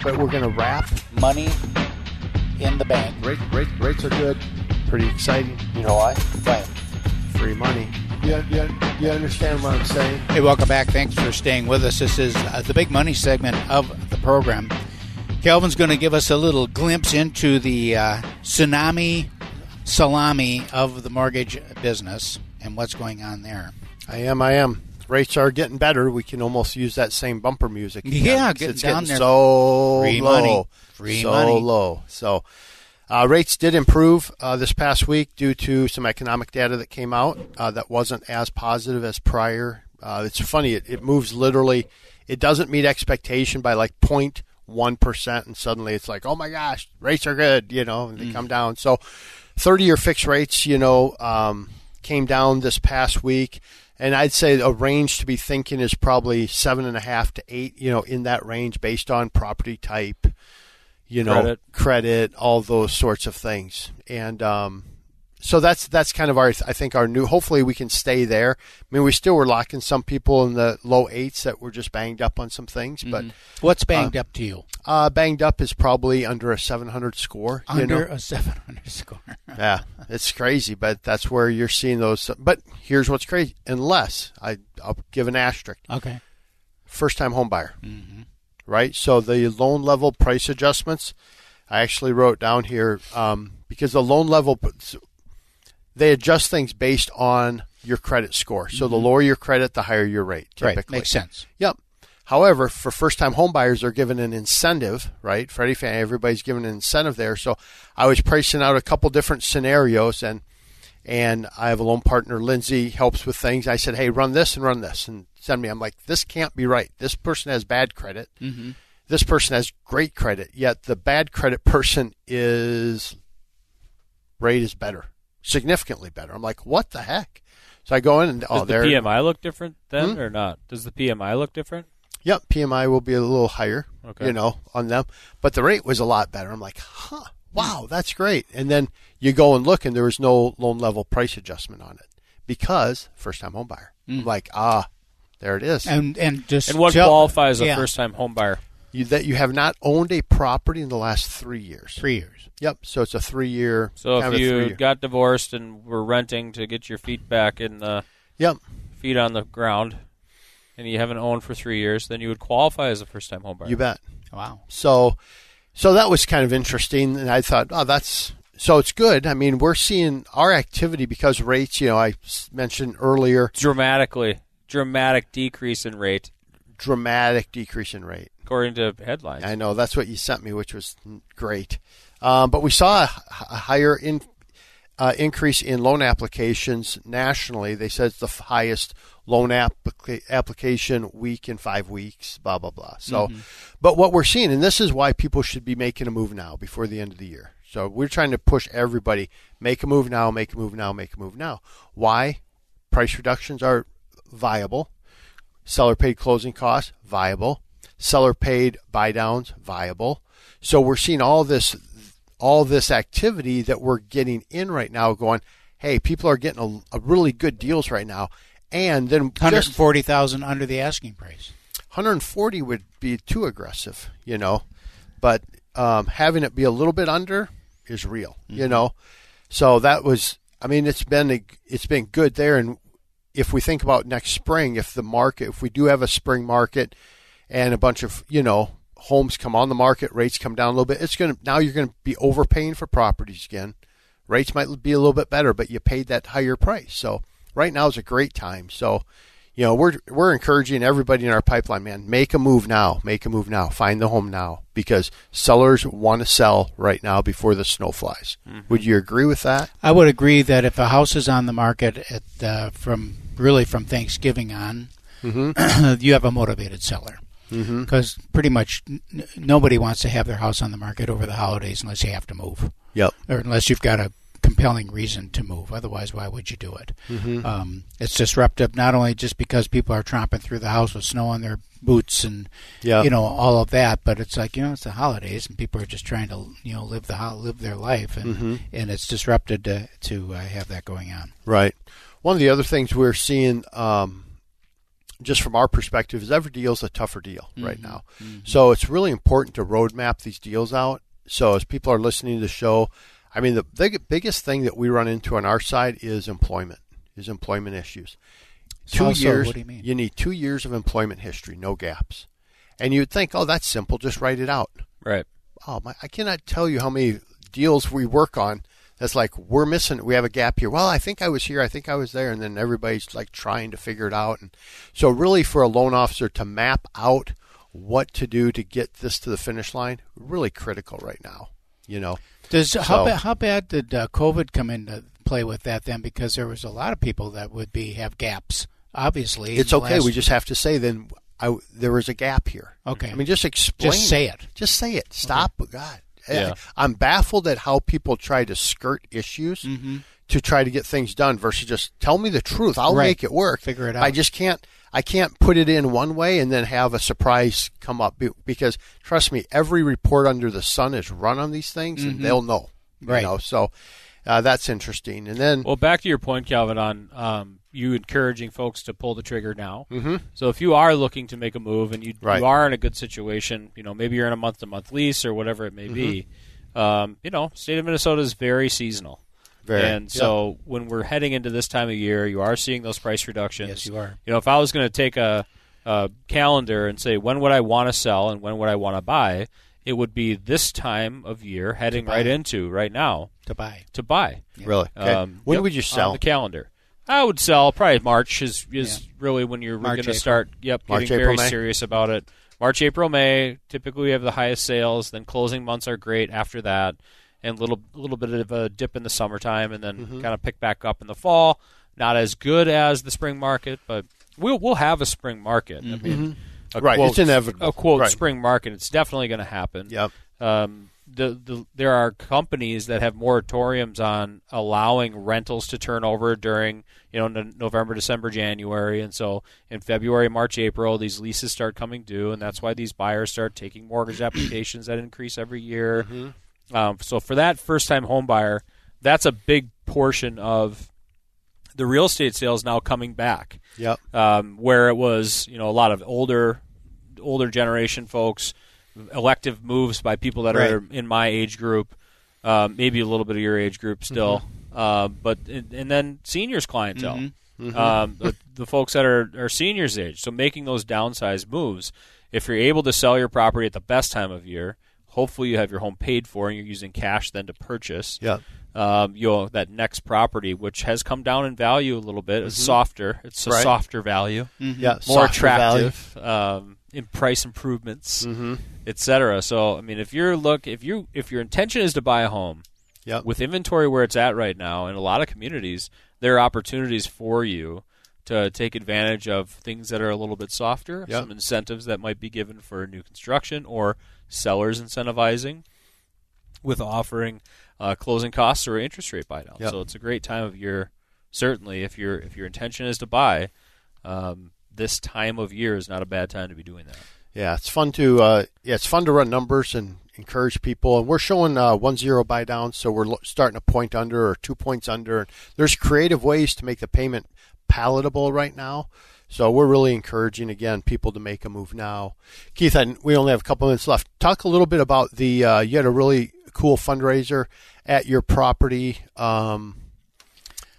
But we're going to wrap Money in the bank. Rate, rate, rates are good. Pretty exciting. You know why? Right. Free money. You, you, you understand what I'm saying? Hey, welcome back. Thanks for staying with us. This is uh, the big money segment of the program. Kelvin's going to give us a little glimpse into the uh, tsunami salami of the mortgage business and what's going on there. I am. I am. Rates are getting better. We can almost use that same bumper music. again. Yeah, getting it's down getting there. so Free low. money. Free so money. low. So uh, rates did improve uh, this past week due to some economic data that came out uh, that wasn't as positive as prior. Uh, it's funny. It, it moves literally. It doesn't meet expectation by like 0.1 percent, and suddenly it's like, oh my gosh, rates are good. You know, and they come down. So 30-year fixed rates, you know, um, came down this past week. And I'd say a range to be thinking is probably seven and a half to eight, you know, in that range based on property type, you know, Credit. credit, all those sorts of things. And um, so that's that's kind of our I think our new. Hopefully we can stay there. I mean, we still were locking some people in the low eights that were just banged up on some things, but What's banged up to you? uh, banged up is probably under a 700 score. you Under know? a 700 score. Yeah, it's crazy, but that's where you're seeing those. But here's what's crazy: unless I, I'll give an asterisk, Okay. first time home buyer, right? So the loan level price adjustments, I actually wrote down here um, because the loan level they adjust things based on your credit score. So the lower your credit, the higher your rate. Right. Makes sense. Yep. However, for first-time homebuyers, they're given an incentive, right? Freddie Fannie, everybody's given an incentive there. So I was pricing out a couple different scenarios, and and I have a loan partner, Lindsay, helps with things. I said, hey, run this and run this, and send me. I'm like, this can't be right. This person has bad credit. Mm-hmm. This person has great credit. Yet the bad credit person is rate is better, significantly better. I'm like, what the heck? So I go in and Does oh, the there. PMI look different then Hmm? or not? Does the PMI look different? Yep, PMI will be a little higher, Okay. you know, on them. But the rate was a lot better. I'm like, huh, wow, that's great. And then you go and look, and there was no loan level price adjustment on it because first time home buyer. I'm like, ah, there it is. And and just And what tell- qualifies a yeah, first time home buyer? You, that you have not owned a property in the last three years. three years. Yep. So it's a three year. So if you got divorced and were renting to get your feet back in the Yep. feet on the ground, and you haven't owned for three years, then you would qualify as a first time home buyer. You bet. Wow. So, so that was kind of interesting, and I thought, oh, that's so it's good. I mean, we're seeing our activity because rates. You know, I mentioned earlier, Dramatically, dramatic decrease in rate, dramatic decrease in rate. According to headlines. I know that's what you sent me, which was great. Um, but we saw a, higher in, uh, increase in loan applications nationally. They said it's the highest loan applica- application week in five weeks. Blah blah blah. So, but what we're seeing, and this is why people should be making a move now before the end of the year. So we're trying to push everybody make a move now, make a move now, make a move now. Why? Price reductions are viable. Seller paid closing costs, viable. Seller paid buy downs, viable. So we're seeing all this all this activity that we're getting in right now going, hey, people are getting a, a really good deals right now. And then just 140,000 under the asking price. 140 would be too aggressive, you know. But um, having it be a little bit under is real, you know. So that was, I mean, it's been a, it's been good there. And if we think about next spring, if the market, if we do have a spring market, and a bunch of you know homes come on the market, rates come down a little bit, it's going to now you're going to be overpaying for properties again. Rates might be a little bit better, but you paid that higher price. So right now is a great time. So you know, we're we're encouraging everybody in our pipeline, man, make a move now, make a move now, find the home now, because sellers want to sell right now before the snow flies. Would you agree with that? I would agree that if a house is on the market at uh, from really from Thanksgiving on, Mm-hmm. you have a motivated seller. Because pretty much n- nobody wants to have their house on the market over the holidays unless you have to move Yep. or unless you've got a compelling reason to move. Otherwise, why would you do it? Mm-hmm. Um, it's disruptive not only just because people are tromping through the house with snow on their boots and Yeah. you know all of that, but it's like you know it's the holidays and people are just trying to you know live the ho- live their life and Mm-hmm. and it's disrupted to to uh, have that going on. Right. One of the other things we're seeing, um, just from our perspective, is every deal is a tougher deal right mm-hmm. now. Mm-hmm. So it's really important to roadmap these deals out. So as people are listening to the show, I mean, the big, biggest thing that we run into on our side is employment, is employment issues. Two years. What do you mean? You need two years of employment history, no gaps. And you'd think, oh, that's simple. Just write it out. Right. oh my, I cannot tell you how many deals we work on. That's like we're missing. We have a gap here. Well, I think I was here. I think I was there, and then everybody's like trying to figure it out. And so, really, for a loan officer to map out what to do to get this to the finish line, really critical right now. You know, Does how So- bad how bad did uh, COVID come into play with that then? Because there was a lot of people that would be have gaps. Obviously, it's okay. last- We just have to say then I, there was a gap here. Okay. I mean, just explain. Just say it. Just say it. Stop. God. Yeah. I'm baffled at how people try to skirt issues Mm-hmm. to try to get things done versus just tell me the truth. I'll Right. make it work. Figure it out. I just can't. I can't put it in one way and then have a surprise come up because trust me, every report under the sun is run on these things and they'll know. You Mm-hmm. Right. know, so uh, that's interesting. And then Well, back to your point, Calvin, on um, you encouraging folks to pull the trigger now. Mm-hmm. So if you are looking to make a move and you, Right. you are in a good situation, you know, maybe you're in a month-to-month lease or whatever it may be, um, you know, state of Minnesota is very seasonal. Very. and so when we're heading into this time of year, you are seeing those price reductions. Yes, you are. You know, if I was going to take a, a calendar and say when would I want to sell and when would I want to buy, it would be this time of year heading right into right now to buy. to buy. really, okay. Um, when yep, would you On sell? the calendar? I would sell probably March is is really when you're going to start. Yep, March, getting April, very May? serious about it. March, April, May. Typically, we have the highest sales. Then closing months are great after that, and little a little bit of a dip in the summertime, and then Mm-hmm. kind of pick back up in the fall. Not as good as the spring market, but we'll we'll have a spring market. I mean, a Mm-hmm. Right, quote- it's inevitable. A quote Right. spring market. It's definitely going to happen Yep. um, the, the there are companies that have moratoriums on allowing rentals to turn over during you know no- November, December, January, and so in February, March, April, these leases start coming due, and that's why these buyers start taking mortgage applications that increase every year. Um, so for that first-time home buyer, that's a big portion of the real estate sales now coming back Yep. um, where it was you know a lot of older older generation folks elective moves by people that are in my age group um, maybe a little bit of your age group still um, but and, and then seniors clientele Um, the, the folks that are, are seniors age so making those downsized moves if you're able to sell your property at the best time of year hopefully you have your home paid for and you're using cash then to purchase Yep. um, you know that next property, which has come down in value a little bit, is softer. It's a Right. softer value, Yeah. more attractive um, in price improvements, Mm-hmm. etc. So, I mean, if you're look, if you if your intention is to buy a home Yep. with inventory where it's at right now, in a lot of communities, there are opportunities for you to take advantage of things that are a little bit softer, Yep. some incentives that might be given for new construction or sellers incentivizing with offering uh, closing costs or interest rate buy down. Yep. So it's a great time of year. Certainly, if your if your intention is to buy, um, this time of year is not a bad time to be doing that. Yeah, it's fun to uh, yeah, it's fun to run numbers and encourage people. And we're showing uh, one zero buy down, so we're lo- starting a point under or two points under. There's creative ways to make the payment palatable right now. So we're really encouraging again people to make a move now. Keith, I, we only have a couple minutes left. Talk a little bit about the uh, you had a really cool fundraiser at your property. Um,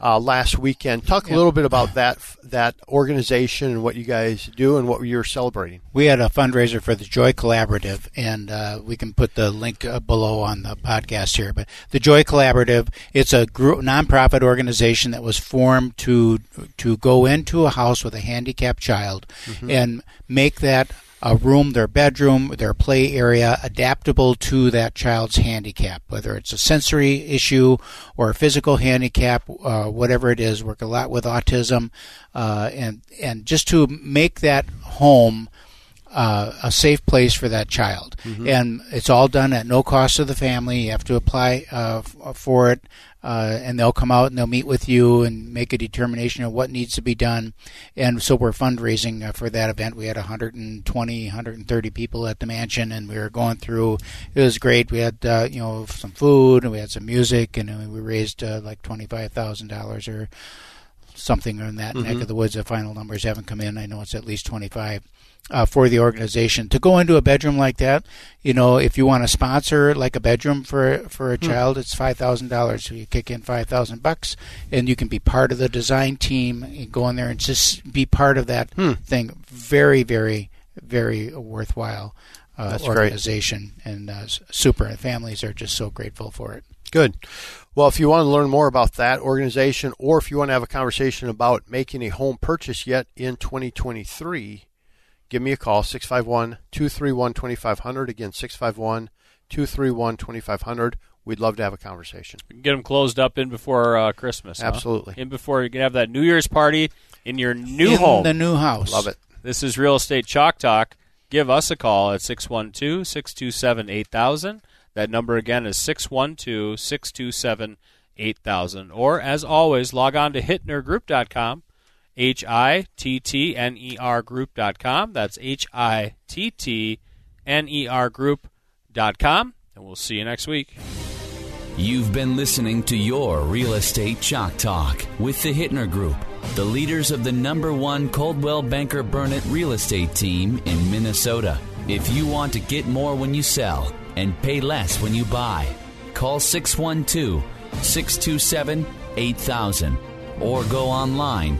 uh, last weekend. Talk a little bit about that that organization and what you guys do and what you're celebrating. We had a fundraiser for the Joy Collaborative, and uh, we can put the link uh, below on the podcast here. But the Joy Collaborative, it's a group, nonprofit organization that was formed to to go into a house with a handicapped child and make that a room, their bedroom, their play area, adaptable to that child's handicap, whether it's a sensory issue or a physical handicap, uh, whatever it is. Work a lot with autism, uh, and and just to make that home uh, a safe place for that child. And it's all done at no cost to the family. You have to apply uh, f- for it, uh, and they'll come out and they'll meet with you and make a determination of what needs to be done. And so we're fundraising uh, for that event. We had 120, 130 people at the mansion, and we were going through. It was great. We had uh, you know some food and we had some music, and we raised uh, like twenty five thousand dollars or something in that neck of the woods. The final numbers haven't come in. I know it's at least 25 uh, for the organization. To go into a bedroom like that, you know, if you want to sponsor like a bedroom for for a child, it's five thousand dollars. So you kick in five thousand bucks, and you can be part of the design team. And go in there and just be part of that thing. Very, very, very worthwhile. Uh, That's great. organization and uh, super. And families are just so grateful for it. Good. Well, if you want to learn more about that organization or if you want to have a conversation about making a home purchase yet in 2023, give me a call 651 231 2500. Again, 651 231 2500. We'd love to have a conversation. We can get them closed up in before uh, Christmas. huh? Absolutely. In before you can have that New Year's party in your new in home. the new house. Love it. This is Real Estate Chalk Talk. Give us a call at 612 627 8000. That number again is 612 627 8000. Or, as always, log on to hittnergroup.com, H I T T N E R group.com. That's H I T T N E R group.com. And we'll see you next week. You've been listening to your Real Estate Chalk Talk with the Hittner Group, the leaders of the number one Coldwell Banker Burnett real estate team in Minnesota. If you want to get more when you sell and pay less when you buy, call 612 627 8000 or go online